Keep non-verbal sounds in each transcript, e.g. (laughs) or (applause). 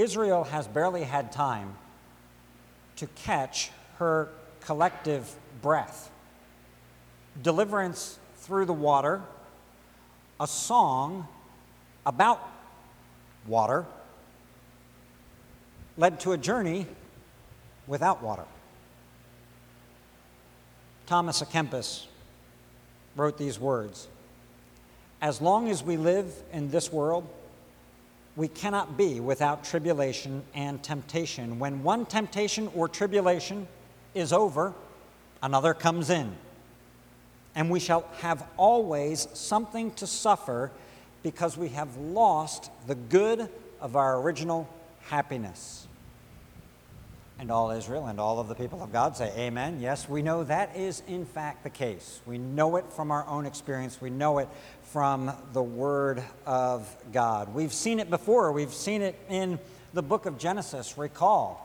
Israel has barely had time to catch her collective breath. Deliverance through the water, a song about water, led to a journey without water. Thomas à Kempis wrote these words As long as we live in this world, we cannot be without tribulation and temptation. When one temptation or tribulation is over, another comes in. And we shall have always something to suffer because we have lost the good of our original happiness. And all Israel and all of the people of God say, Amen. Yes, we know that is in fact the case. We know it from our own experience, we know it from the Word of God. We've seen it before, we've seen it in the book of Genesis. Recall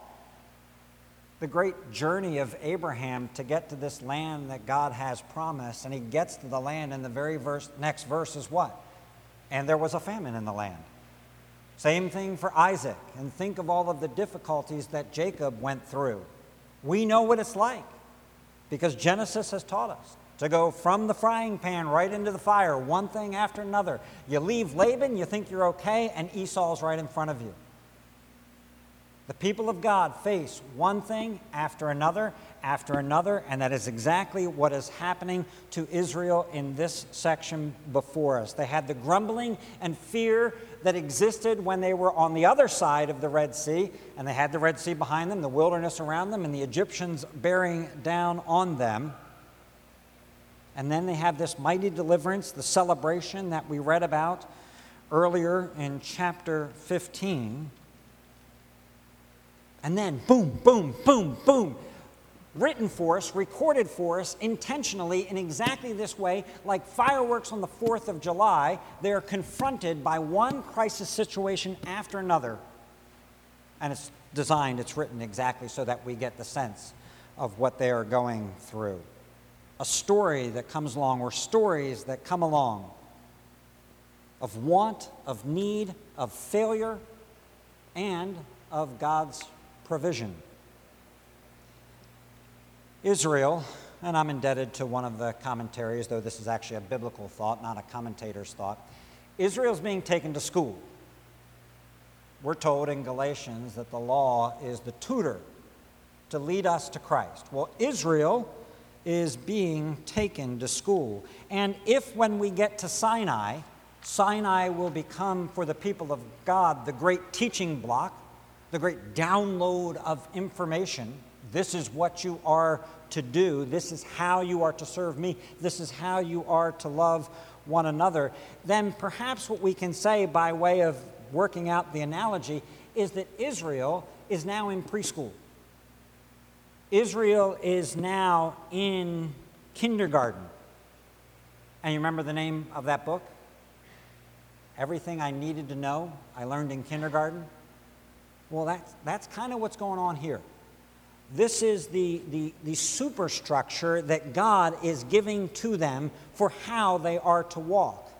the great journey of Abraham to get to this land that God has promised, and he gets to the land, and the very verse, next verse is what? And there was a famine in the land. Same thing for Isaac. And think of all of the difficulties that Jacob went through. We know what it's like because Genesis has taught us to go from the frying pan right into the fire, one thing after another. You leave Laban, you think you're okay, and Esau's right in front of you. The people of God face one thing after another after another, and that is exactly what is happening to Israel in this section before us. They had the grumbling and fear that existed when they were on the other side of the Red Sea, and they had the Red Sea behind them, the wilderness around them, and the Egyptians bearing down on them. And then they have this mighty deliverance, the celebration that we read about earlier in chapter 15. And then, boom, boom, boom, boom, written for us, recorded for us intentionally in exactly this way, like fireworks on the 4th of July, they are confronted by one crisis situation after another. And it's designed, it's written exactly so that we get the sense of what they are going through. A story that comes along, or stories that come along of want, of need, of failure, and of God's provision. Israel, and I'm indebted to one of the commentaries, though this is actually a biblical thought, not a commentator's thought. Israel's being taken to school. We're told in Galatians that the law is the tutor to lead us to Christ. Well, Israel is being taken to school. And if when we get to Sinai, Sinai will become for the people of God the great teaching block, the great download of information. This is what you are to do. This is how you are to serve me. This is how you are to love one another. Then perhaps what we can say by way of working out the analogy is that Israel is now in preschool. Israel is now in kindergarten. And you remember the name of that book? Everything I needed to know, I learned in kindergarten. Well, that's, that's kind of what's going on here. This is the, the, the superstructure that God is giving to them for how they are to walk.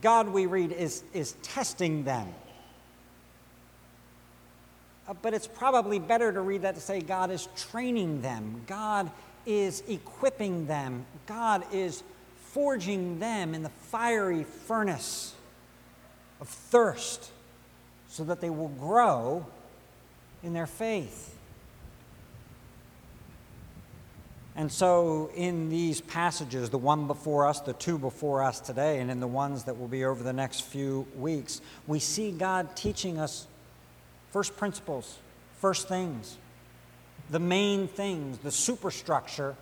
God, we read, is, is testing them. Uh, but it's probably better to read that to say God is training them, God is equipping them, God is forging them in the fiery furnace of thirst so that they will grow in their faith. And so, in these passages, the one before us, the two before us today, and in the ones that will be over the next few weeks, we see God teaching us first principles, first things, the main things, the superstructure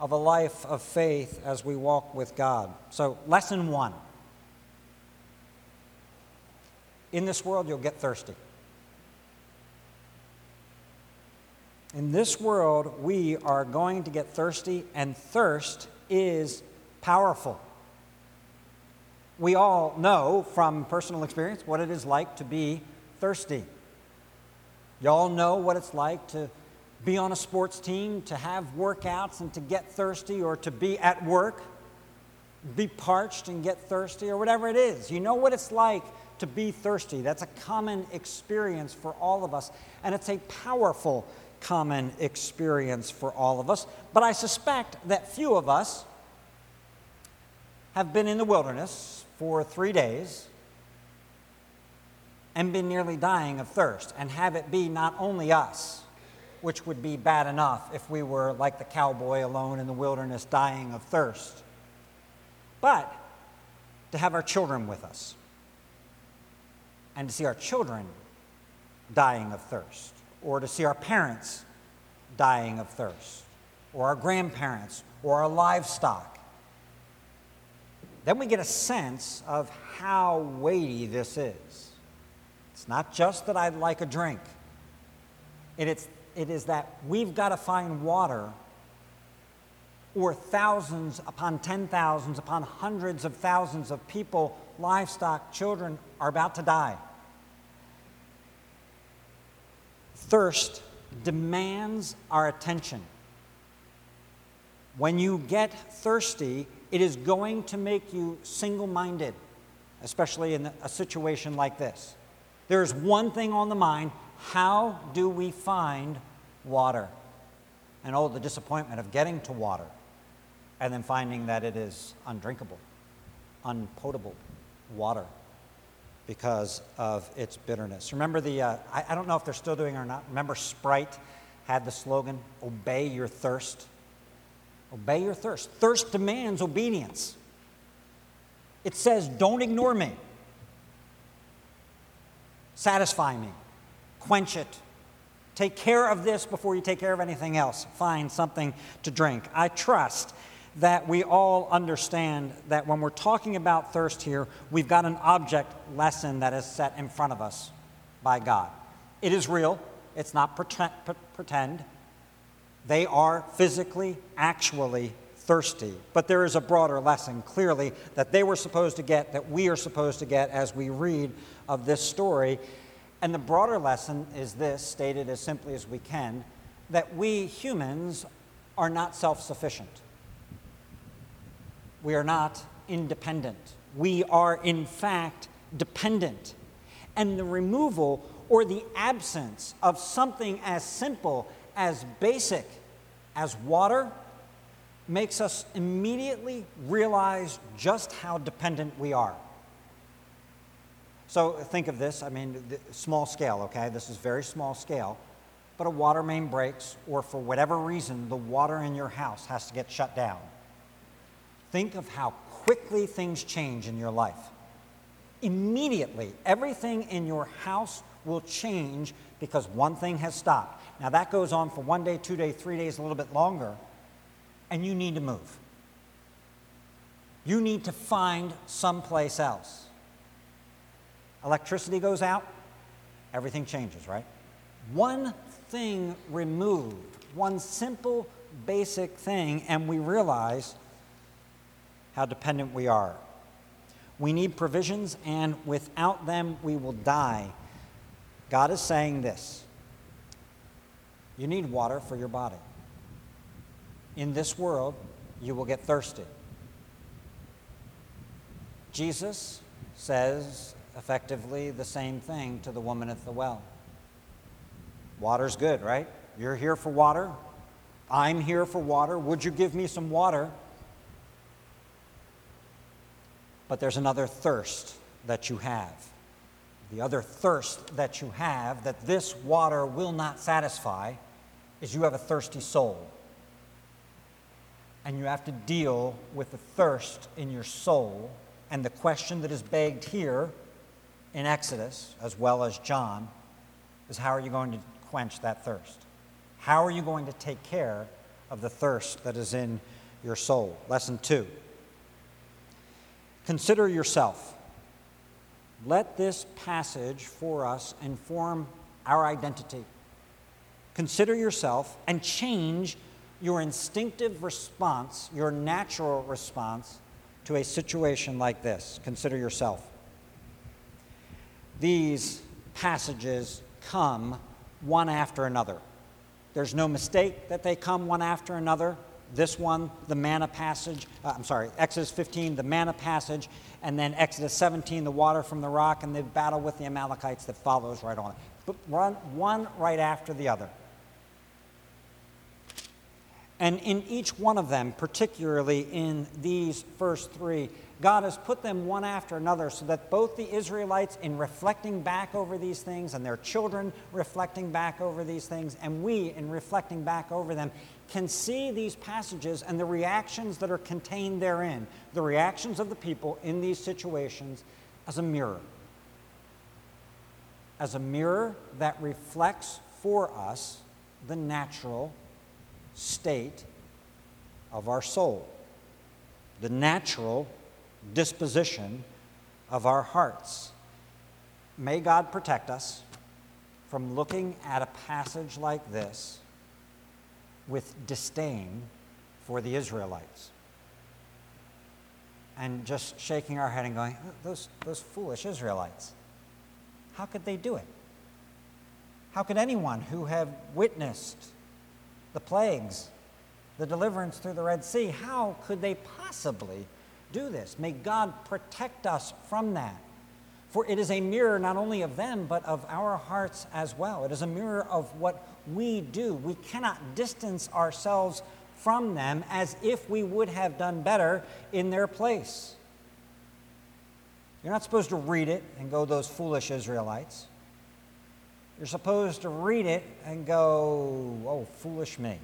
of a life of faith as we walk with God. So, lesson one in this world, you'll get thirsty. In this world, we are going to get thirsty, and thirst is powerful. We all know from personal experience what it is like to be thirsty. Y'all know what it's like to be on a sports team, to have workouts and to get thirsty, or to be at work, be parched and get thirsty, or whatever it is. You know what it's like to be thirsty. That's a common experience for all of us, and it's a powerful common experience for all of us. But I suspect that few of us have been in the wilderness for three days and been nearly dying of thirst, and have it be not only us, which would be bad enough if we were like the cowboy alone in the wilderness dying of thirst, but to have our children with us and to see our children dying of thirst, or to see our parents dying of thirst, or our grandparents, or our livestock. Then we get a sense of how weighty this is. It's not just that I'd like a drink, it is, it is that we've got to find water or thousands upon ten thousands upon hundreds of thousands of people, livestock, children are about to die. Thirst demands our attention. When you get thirsty, it is going to make you single minded, especially in a situation like this. There is one thing on the mind how do we find water? And oh, the disappointment of getting to water and then finding that it is undrinkable, unpotable water because of its bitterness. Remember the, uh, I, I, don't know if they're still doing or not. Remember Sprite had the slogan, Obey your thirst? Obey your thirst. Thirst demands obedience. It says, Don't ignore me. Satisfy me. Quench it. Take care of this before you take care of anything else. Find something to drink. I trust that we all understand that when we're talking about thirst here, we've got an object lesson that is set in front of us by God. It is real, it's not pretend. They are physically, actually thirsty. But there is a broader lesson, clearly, that they were supposed to get, that we are supposed to get as we read of this story. And the broader lesson is this, stated as simply as we can that we humans are not self sufficient. We are not independent. We are, in fact, dependent. And the removal or the absence of something as simple, as basic as water makes us immediately realize just how dependent we are. So think of this, I mean, small scale, okay? This is very small scale. But a water main breaks, or for whatever reason, the water in your house has to get shut down. Think of how quickly things change in your life. Immediately, everything in your house will change because one thing has stopped. Now, that goes on for one day, two days, three days, a little bit longer, and you need to move. You need to find someplace else. Electricity goes out, everything changes, right? One thing removed, one simple, basic thing, and we realize how dependent we are. We need provisions, and without them, we will die. God is saying this you need water for your body. In this world, you will get thirsty. Jesus says effectively the same thing to the woman at the well. Water's good, right? You're here for water. I'm here for water. Would you give me some water? But there's another thirst that you have. The other thirst that you have that this water will not satisfy is you have a thirsty soul. And you have to deal with the thirst in your soul. And the question that is begged here in Exodus, as well as John, is how are you going to quench that thirst? How are you going to take care of the thirst that is in your soul? Lesson two. Consider yourself. Let this passage for us inform our identity. Consider yourself and change your instinctive response, your natural response to a situation like this. Consider yourself. These passages come one after another. There's no mistake that they come one after another. This one, the manna passage, uh, I'm sorry, Exodus 15, the manna passage, and then Exodus 17, the water from the rock, and the battle with the Amalekites that follows right on. But run one right after the other. And in each one of them, particularly in these first three, God has put them one after another so that both the Israelites, in reflecting back over these things, and their children reflecting back over these things, and we, in reflecting back over them, can see these passages and the reactions that are contained therein, the reactions of the people in these situations, as a mirror. As a mirror that reflects for us the natural state of our soul, the natural disposition of our hearts. May God protect us from looking at a passage like this with disdain for the Israelites and just shaking our head and going, those, those foolish Israelites, how could they do it? How could anyone who have witnessed the plagues, the deliverance through the Red Sea, how could they possibly do this? May God protect us from that. For it is a mirror not only of them, but of our hearts as well. It is a mirror of what we do. We cannot distance ourselves from them as if we would have done better in their place. You're not supposed to read it and go, those foolish Israelites. You're supposed to read it and go, oh, foolish me.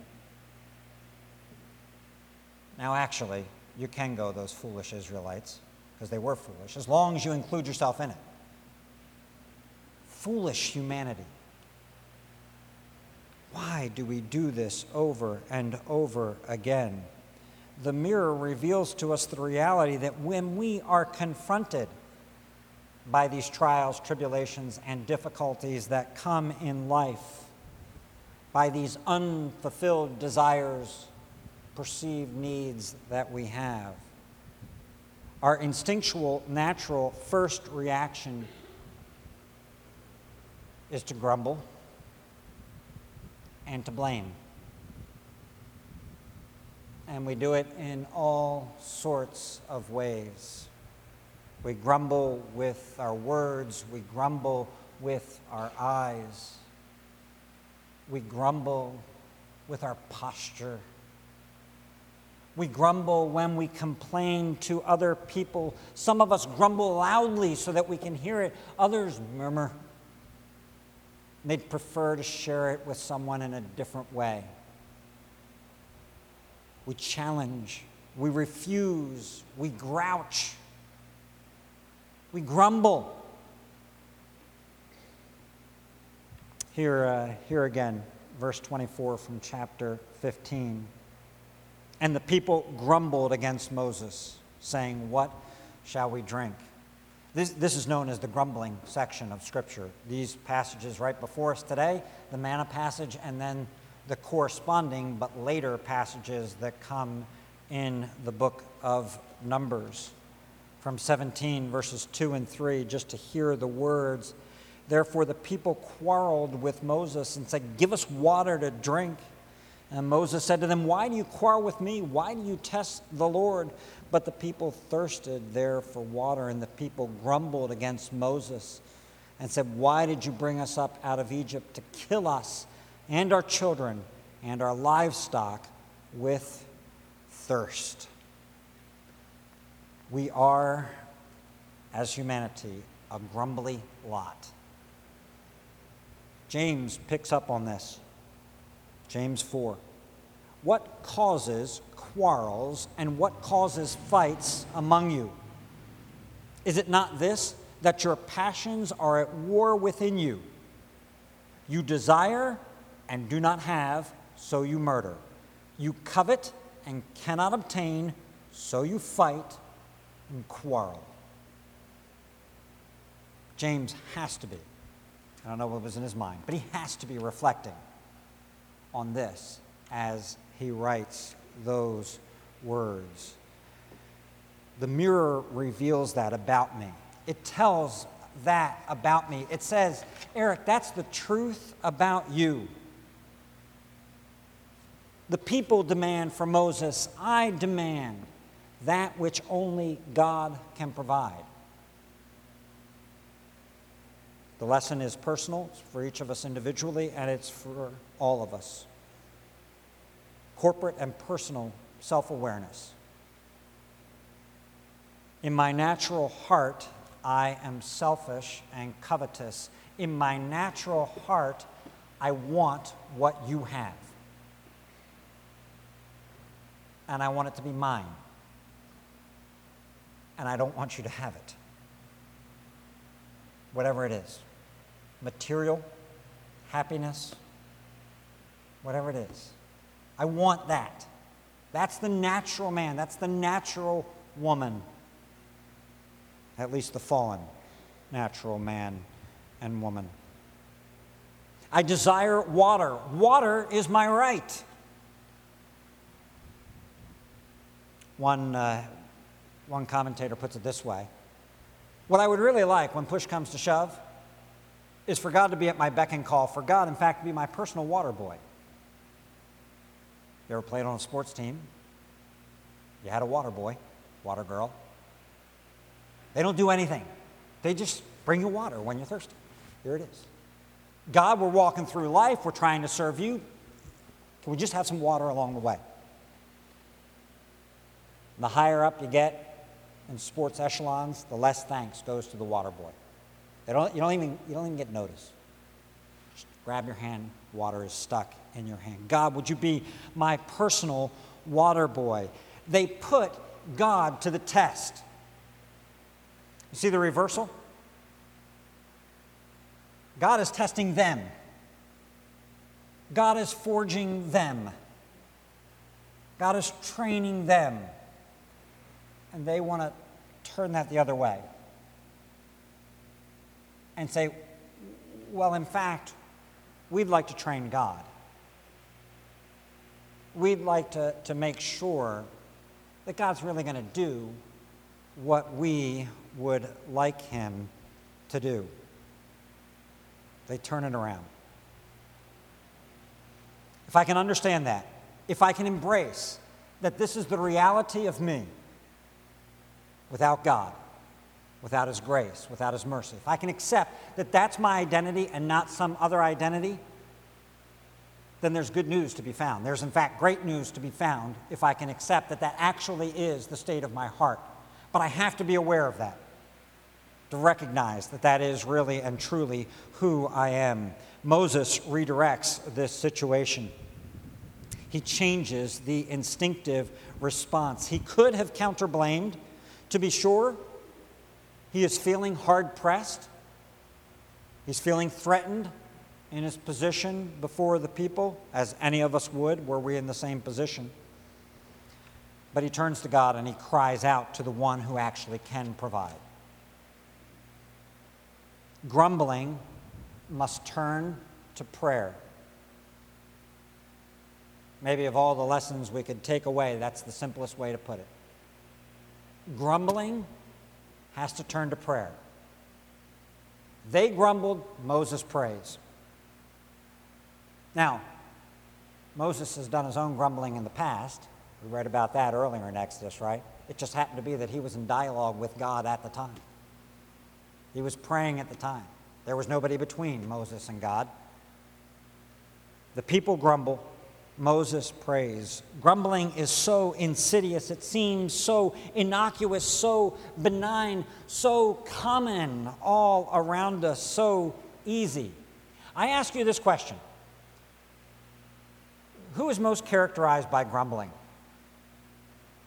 Now, actually, you can go, those foolish Israelites, because they were foolish, as long as you include yourself in it. Foolish humanity. Why do we do this over and over again? The mirror reveals to us the reality that when we are confronted by these trials, tribulations, and difficulties that come in life, by these unfulfilled desires, perceived needs that we have. Our instinctual, natural first reaction is to grumble and to blame. And we do it in all sorts of ways. We grumble with our words, we grumble with our eyes, we grumble with our posture. We grumble when we complain to other people. Some of us grumble loudly so that we can hear it, others murmur. They'd prefer to share it with someone in a different way. We challenge, we refuse, we grouch. We grumble. Here, uh, here again, verse 24 from chapter 15. And the people grumbled against Moses, saying, What shall we drink? This, this is known as the grumbling section of Scripture. These passages right before us today, the manna passage, and then the corresponding but later passages that come in the book of Numbers from 17, verses 2 and 3, just to hear the words. Therefore, the people quarreled with Moses and said, Give us water to drink. And Moses said to them, Why do you quarrel with me? Why do you test the Lord? But the people thirsted there for water, and the people grumbled against Moses and said, Why did you bring us up out of Egypt to kill us and our children and our livestock with thirst? We are, as humanity, a grumbly lot. James picks up on this. James 4. What causes quarrels and what causes fights among you? Is it not this, that your passions are at war within you? You desire and do not have, so you murder. You covet and cannot obtain, so you fight and quarrel. James has to be, I don't know what was in his mind, but he has to be reflecting on this as he writes those words. The mirror reveals that about me. It tells that about me. It says, Eric, that's the truth about you. The people demand for Moses, I demand that which only God can provide. The lesson is personal for each of us individually, and it's for all of us. Corporate and personal self awareness. In my natural heart, I am selfish and covetous. In my natural heart, I want what you have. And I want it to be mine. And I don't want you to have it. Whatever it is material, happiness, whatever it is. I want that. That's the natural man, that's the natural woman. At least the fallen natural man and woman. I desire water. Water is my right. One, uh, one commentator puts it this way What I would really like when push comes to shove is for God to be at my beck and call, for God, in fact, to be my personal water boy. You ever played on a sports team? You had a water boy, water girl. They don't do anything, they just bring you water when you're thirsty. Here it is. God, we're walking through life, we're trying to serve you. Can we just have some water along the way? The higher up you get in sports echelons, the less thanks goes to the water boy. Don't, you, don't even, you don't even get notice. Just grab your hand, water is stuck in your hand. God, would you be my personal water boy? They put God to the test. You see the reversal? God is testing them. God is forging them. God is training them. And they want to turn that the other way and say, well, in fact, we'd like to train God. We'd like to, to make sure that God's really going to do what we would like Him to do. They turn it around. If I can understand that, if I can embrace that this is the reality of me without God, without His grace, without His mercy, if I can accept that that's my identity and not some other identity, then there's good news to be found. There's, in fact, great news to be found if I can accept that that actually is the state of my heart. But I have to be aware of that, to recognize that that is really and truly who I am. Moses redirects this situation. He changes the instinctive response. He could have counterblamed, to be sure, he is feeling hard pressed. He's feeling threatened in his position before the people, as any of us would were we in the same position. But he turns to God and he cries out to the one who actually can provide. Grumbling must turn to prayer. Maybe of all the lessons we could take away, that's the simplest way to put it. Grumbling has to turn to prayer. They grumbled, Moses prays. Now, Moses has done his own grumbling in the past. We read about that earlier in Exodus, right? It just happened to be that he was in dialogue with God at the time. He was praying at the time. There was nobody between Moses and God. The people grumble, Moses prays. Grumbling is so insidious, it seems so innocuous, so benign, so common all around us, so easy. I ask you this question Who is most characterized by grumbling?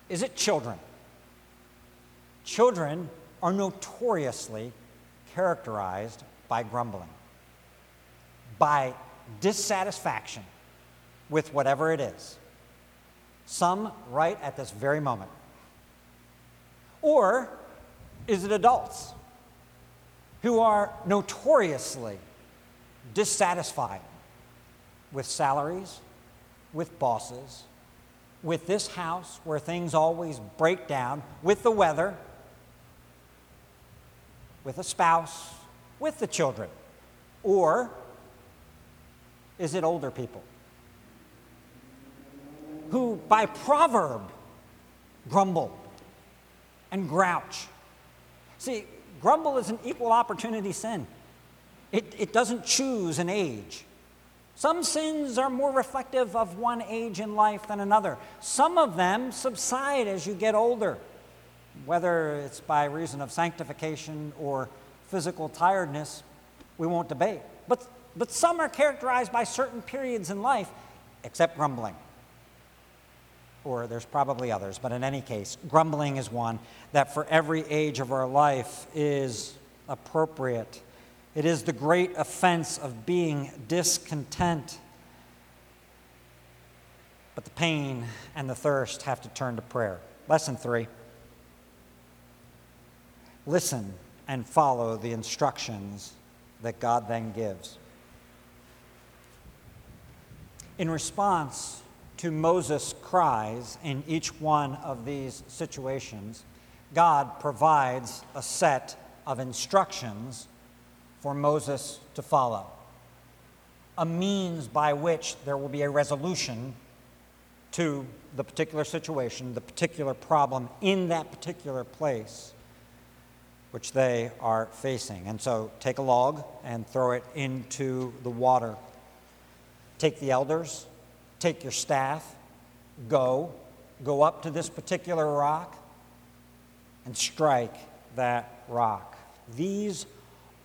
Is it children? Children are notoriously characterized by grumbling, by dissatisfaction with whatever it is. Some right at this very moment. Or is it adults who are notoriously dissatisfied with salaries, with bosses, with this house where things always break down, with the weather, with a spouse, with the children? Or is it older people? Who by proverb grumble and grouch. See, grumble is an equal opportunity sin. It, it doesn't choose an age. Some sins are more reflective of one age in life than another. Some of them subside as you get older, whether it's by reason of sanctification or physical tiredness, we won't debate. But, but some are characterized by certain periods in life, except grumbling. Or there's probably others, but in any case, grumbling is one that for every age of our life is appropriate. It is the great offense of being discontent. But the pain and the thirst have to turn to prayer. Lesson three listen and follow the instructions that God then gives. In response to Moses' cries in each one of these situations, God provides a set of instructions for Moses to follow, a means by which there will be a resolution to the particular situation, the particular problem in that particular place which they are facing. And so take a log and throw it into the water. Take the elders, take your staff, go, go up to this particular rock and strike that rock. These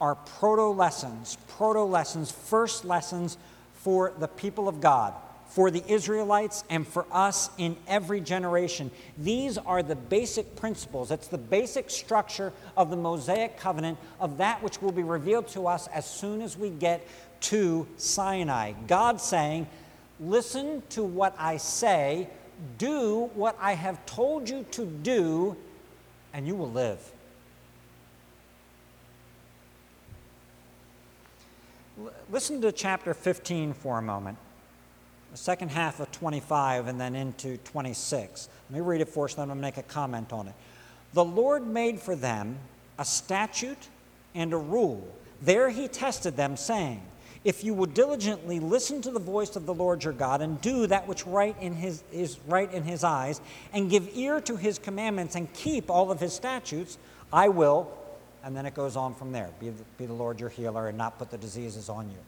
are proto lessons, proto lessons, first lessons for the people of God, for the Israelites, and for us in every generation. These are the basic principles. It's the basic structure of the Mosaic covenant, of that which will be revealed to us as soon as we get to Sinai. God saying, Listen to what I say, do what I have told you to do, and you will live. listen to chapter 15 for a moment, the second half of 25 and then into 26. Let me read it for us, then I'm going to make a comment on it. The Lord made for them a statute and a rule. There he tested them, saying, If you will diligently listen to the voice of the Lord your God, and do that which right in his, is right in his eyes, and give ear to his commandments, and keep all of his statutes, I will and then it goes on from there be the, be the Lord your healer and not put the diseases on you.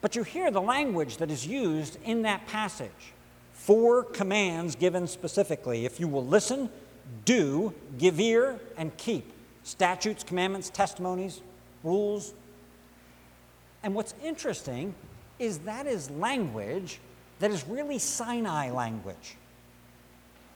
But you hear the language that is used in that passage four commands given specifically. If you will listen, do, give ear, and keep statutes, commandments, testimonies, rules. And what's interesting is that is language that is really Sinai language.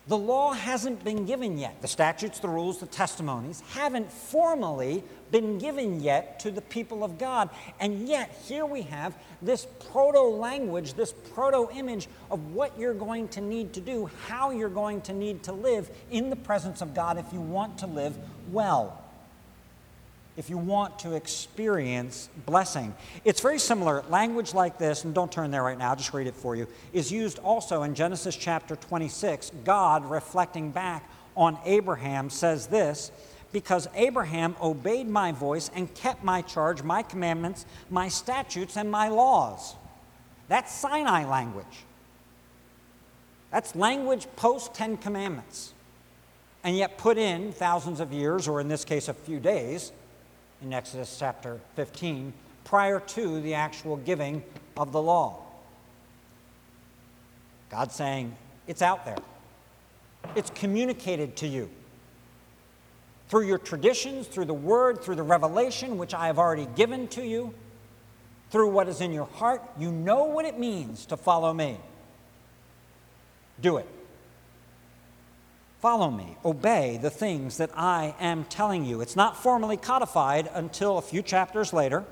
The law hasn't been given yet. The statutes, the rules, the testimonies haven't formally been given yet to the people of God. And yet, here we have this proto language, this proto image of what you're going to need to do, how you're going to need to live in the presence of God if you want to live well if you want to experience blessing. It's very similar. Language like this, and don't turn there right now, I'll just read it for you, is used also in Genesis chapter 26. God, reflecting back on Abraham, says this because Abraham obeyed my voice and kept my charge, my commandments, my statutes, and my laws. That's Sinai language. That's language post Ten Commandments. And yet put in thousands of years, or in this case, a few days, in Exodus chapter 15 prior to the actual giving of the law. God saying, It's out there, it's communicated to you. Through your traditions, through the word, through the revelation which I have already given to you, through what is in your heart, you know what it means to follow me. Do it. Follow me, obey the things that I am telling you. It's not formally codified until a few chapters later.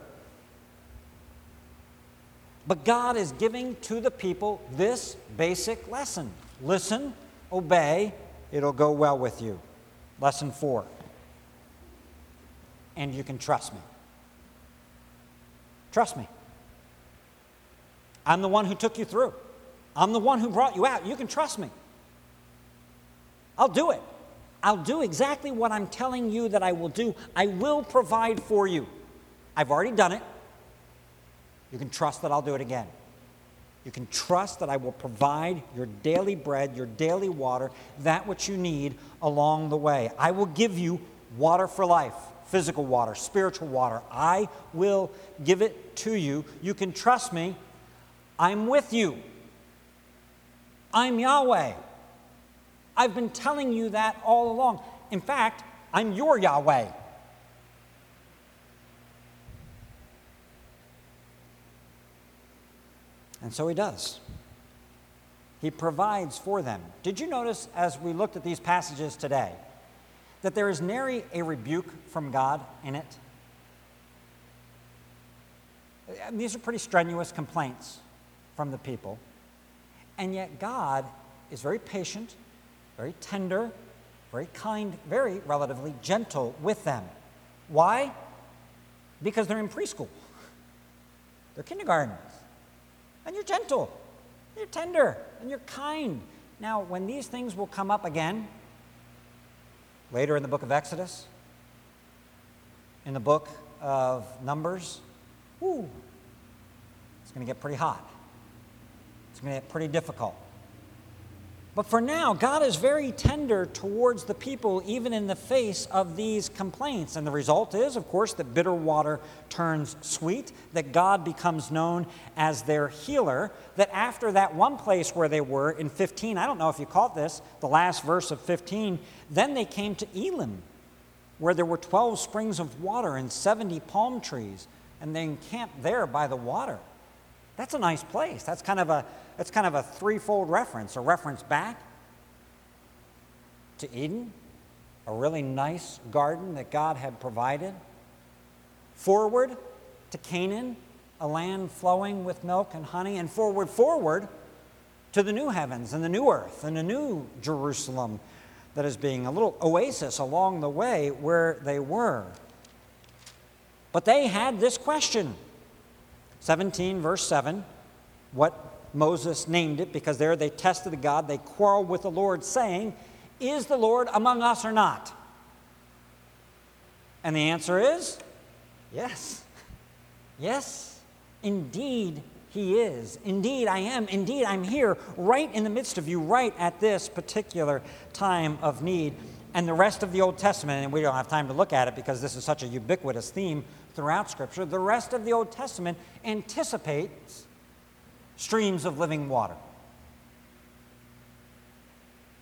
But God is giving to the people this basic lesson listen, obey, it'll go well with you. Lesson four. And you can trust me. Trust me. I'm the one who took you through, I'm the one who brought you out. You can trust me. I'll do it. I'll do exactly what I'm telling you that I will do. I will provide for you. I've already done it. You can trust that I'll do it again. You can trust that I will provide your daily bread, your daily water, that which you need along the way. I will give you water for life, physical water, spiritual water. I will give it to you. You can trust me. I'm with you. I'm Yahweh. I've been telling you that all along. In fact, I'm your Yahweh. And so he does. He provides for them. Did you notice as we looked at these passages today that there is nary a rebuke from God in it? And these are pretty strenuous complaints from the people. And yet, God is very patient, very tender, very kind, very relatively gentle with them. Why? Because they're in preschool, they're kindergartens. And you're gentle, you're tender, and you're kind. Now, when these things will come up again, later in the book of Exodus, in the book of Numbers, whoo, it's going to get pretty hot. It's going to get pretty difficult. But for now, God is very tender towards the people, even in the face of these complaints. And the result is, of course, that bitter water turns sweet, that God becomes known as their healer. That after that one place where they were in 15, I don't know if you caught this, the last verse of 15, then they came to Elim, where there were 12 springs of water and 70 palm trees, and they encamped there by the water. That's a nice place. That's kind of a that's kind of a threefold reference a reference back to Eden, a really nice garden that God had provided, forward to Canaan, a land flowing with milk and honey, and forward, forward to the new heavens and the new earth and the new Jerusalem that is being a little oasis along the way where they were. But they had this question 17, verse 7 what Moses named it because there they tested the God. They quarreled with the Lord, saying, Is the Lord among us or not? And the answer is yes. Yes, indeed, He is. Indeed, I am. Indeed, I'm here right in the midst of you, right at this particular time of need. And the rest of the Old Testament, and we don't have time to look at it because this is such a ubiquitous theme throughout Scripture, the rest of the Old Testament anticipates streams of living water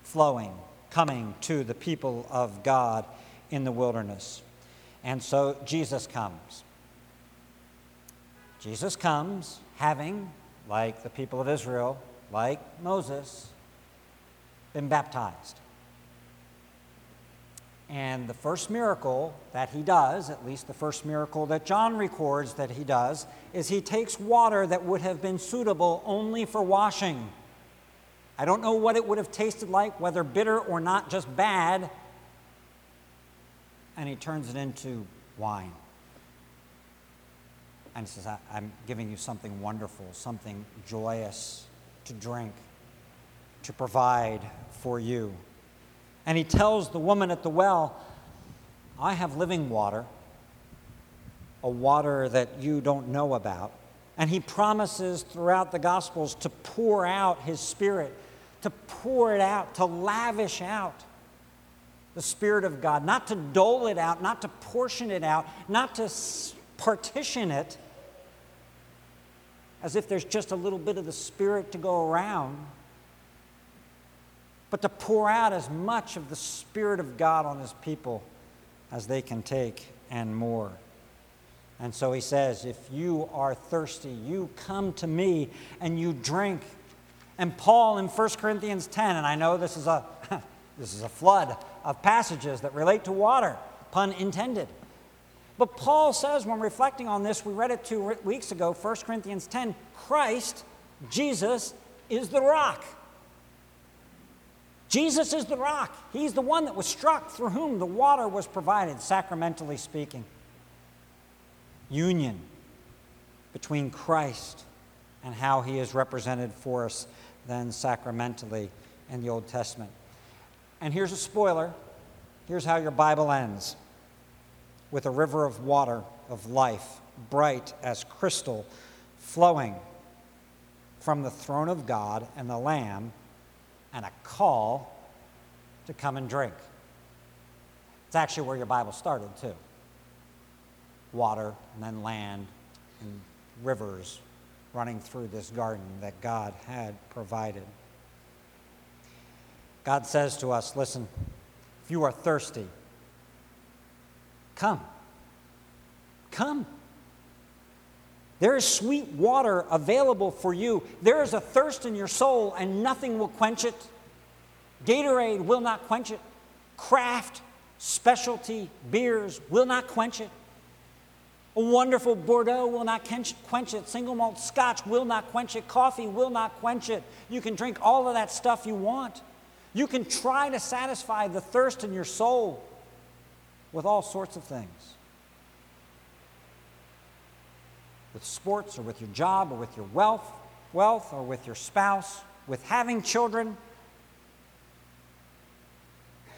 flowing, coming to the people of God in the wilderness. And so Jesus comes. Jesus comes having, like the people of Israel, like Moses, been baptized. And the first miracle that he does, at least the first miracle that John records that he does, is he takes water that would have been suitable only for washing. I don't know what it would have tasted like, whether bitter or not, just bad, and he turns it into wine. And he says, I'm giving you something wonderful, something joyous to drink, to provide for you. And he tells the woman at the well, I have living water, a water that you don't know about. And he promises throughout the Gospels to pour out his Spirit, to pour it out, to lavish out the Spirit of God, not to dole it out, not to portion it out, not to partition it as if there's just a little bit of the Spirit to go around but to pour out as much of the Spirit of God on His people as they can take and more. And so he says, If you are thirsty, you come to me and you drink. And Paul in 1 Corinthians 10, and I know this is a, (laughs) this is a flood of passages that relate to water, pun intended. But Paul says, when reflecting on this, we read it two weeks ago, 1 Corinthians 10 Christ, Jesus, is the rock. Jesus is the rock. He's the one that was struck through whom the water was provided, sacramentally speaking. Union between Christ and how he is represented for us then sacramentally in the Old Testament. And here's a spoiler here's how your Bible ends with a river of water of life, bright as crystal, flowing from the throne of God and the Lamb, and a call to come and drink. It's actually where your Bible started, too. Water, and then land, and rivers running through this garden that God had provided. God says to us, Listen, if you are thirsty, come. Come. There is sweet water available for you. There is a thirst in your soul, and nothing will quench it. Gatorade will not quench it. Craft, specialty beers will not quench it. A wonderful Bordeaux will not quench it. Single malt scotch will not quench it. Coffee will not quench it. You can drink all of that stuff you want. You can try to satisfy the thirst in your soul with all sorts of things. With sports or with your job or with your wealth, wealth or with your spouse, with having children.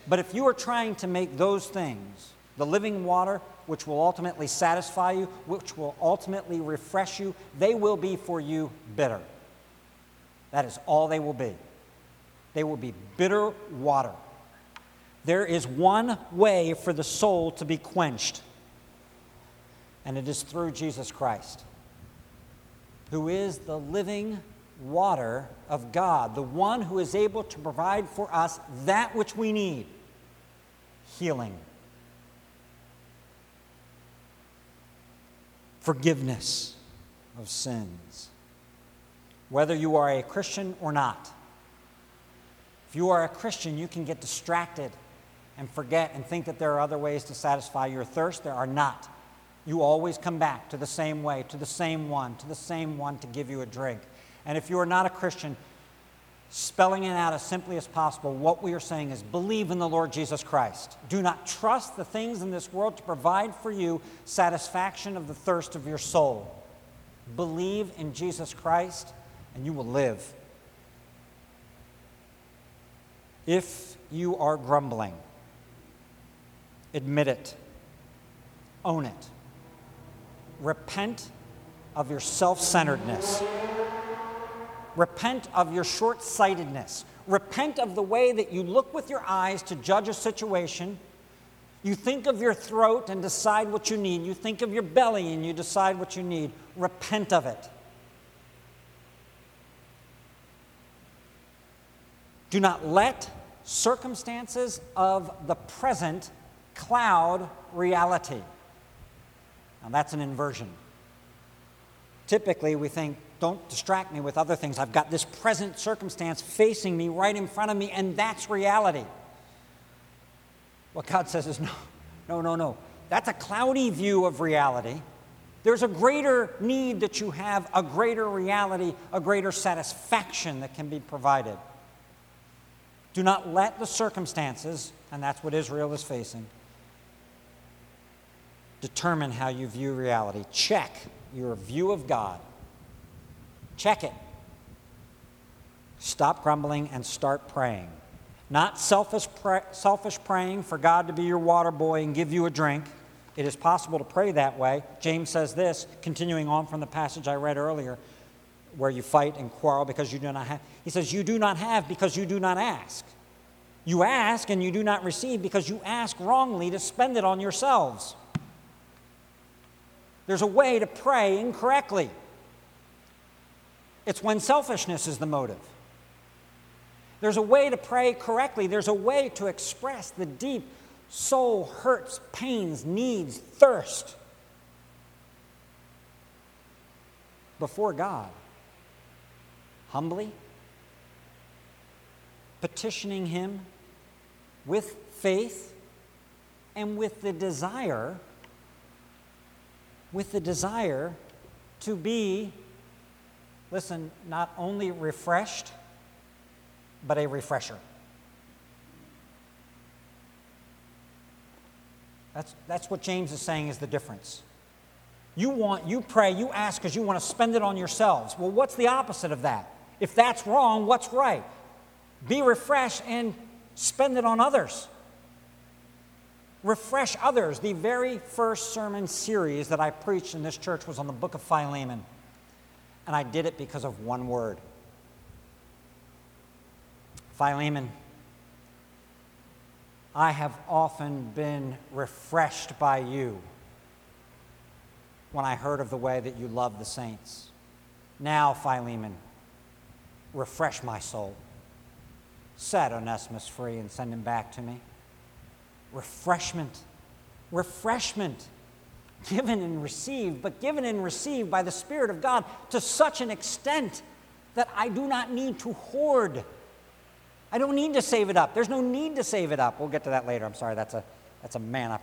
But if you are trying to make those things the living water which will ultimately satisfy you, which will ultimately refresh you, they will be for you bitter. That is all they will be. They will be bitter water. There is one way for the soul to be quenched, and it is through Jesus Christ, who is the living water of God, the one who is able to provide for us that which we need healing forgiveness of sins. Whether you are a Christian or not, if you are a Christian, you can get distracted and forget and think that there are other ways to satisfy your thirst. There are not. You always come back to the same way, to the same one, to the same one to give you a drink. And if you are not a Christian, spelling it out as simply as possible, what we are saying is believe in the Lord Jesus Christ. Do not trust the things in this world to provide for you satisfaction of the thirst of your soul. Believe in Jesus Christ, and you will live. If you are grumbling, admit it, own it, repent of your self centeredness Repent of your short sightedness. Repent of the way that you look with your eyes to judge a situation. You think of your throat and decide what you need. You think of your belly and you decide what you need. Repent of it. Do not let circumstances of the present cloud reality. Now, that's an inversion. Typically, we think don't distract me with other things. I've got this present circumstance facing me right in front of me, and that's reality. What God says is (laughs) no, no, no, no. That's a cloudy view of reality. There's a greater need that you have, a greater reality, a greater satisfaction that can be provided. Do not let the circumstances, and that's what Israel is facing, determine how you view reality. Check your view of God Check it. Stop grumbling and start praying. Not selfish, selfish praying for God to be your water boy and give you a drink. It is possible to pray that way. James says this, continuing on from the passage I read earlier, where you fight and quarrel because you do not have. He says, You do not have because you do not ask. You ask and you do not receive because you ask wrongly to spend it on yourselves. There's a way to pray incorrectly. It's when selfishness is the motive. There's a way to pray correctly, there's a way to express the deep soul hurts, pains, needs, thirst before God. Humbly, petitioning Him with faith and with the desire, with the desire to be listen, not only refreshed, but a refresher. That's, that's what James is saying is the difference. You want, you pray, you ask because you want to spend it on yourselves. Well, what's the opposite of that? If that's wrong, what's right? Be refreshed and spend it on others. Refresh others. The very first sermon series that I preached in this church was on the book of Philemon. And I did it because of one word Philemon. I have often been refreshed by you when I heard of the way that you love the saints. Now, Philemon, refresh my soul. Set Onesimus free and send him back to me. Refreshment, refreshment, given and received, but given and received by the Spirit of God to such an extent that I do not need to hoard I don't need to save it up. There's no need to save it up. We'll get to that later. I'm sorry, that's a, that's a manna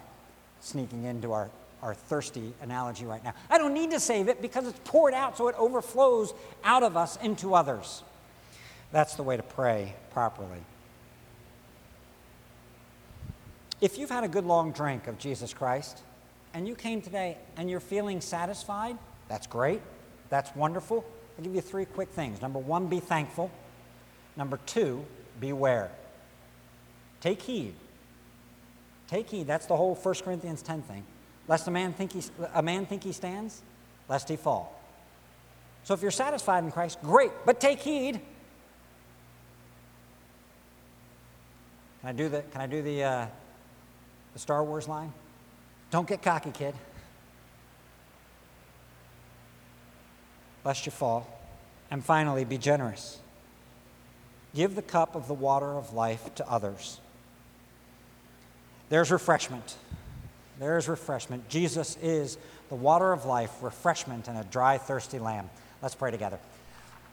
sneaking into our, our thirsty analogy right now. I don't need to save it because it's poured out so it overflows out of us into others. That's the way to pray properly. If you've had a good long drink of Jesus Christ and you came today and you're feeling satisfied, that's great. That's wonderful. I'll give you three quick things. Number one, be thankful. Number two, beware. Take heed. Take heed. That's the whole 1 Corinthians 10 thing. Lest a man think he, a man think he stands, lest he fall. So if you're satisfied in Christ, great, but take heed. Can I do the, can I do the, uh, the Star Wars line? Don't get cocky, kid. Lest you fall. And finally, be generous. Give the cup of the water of life to others. There's refreshment. There's refreshment. Jesus is the water of life, refreshment and a dry, thirsty lamb. Let's pray together.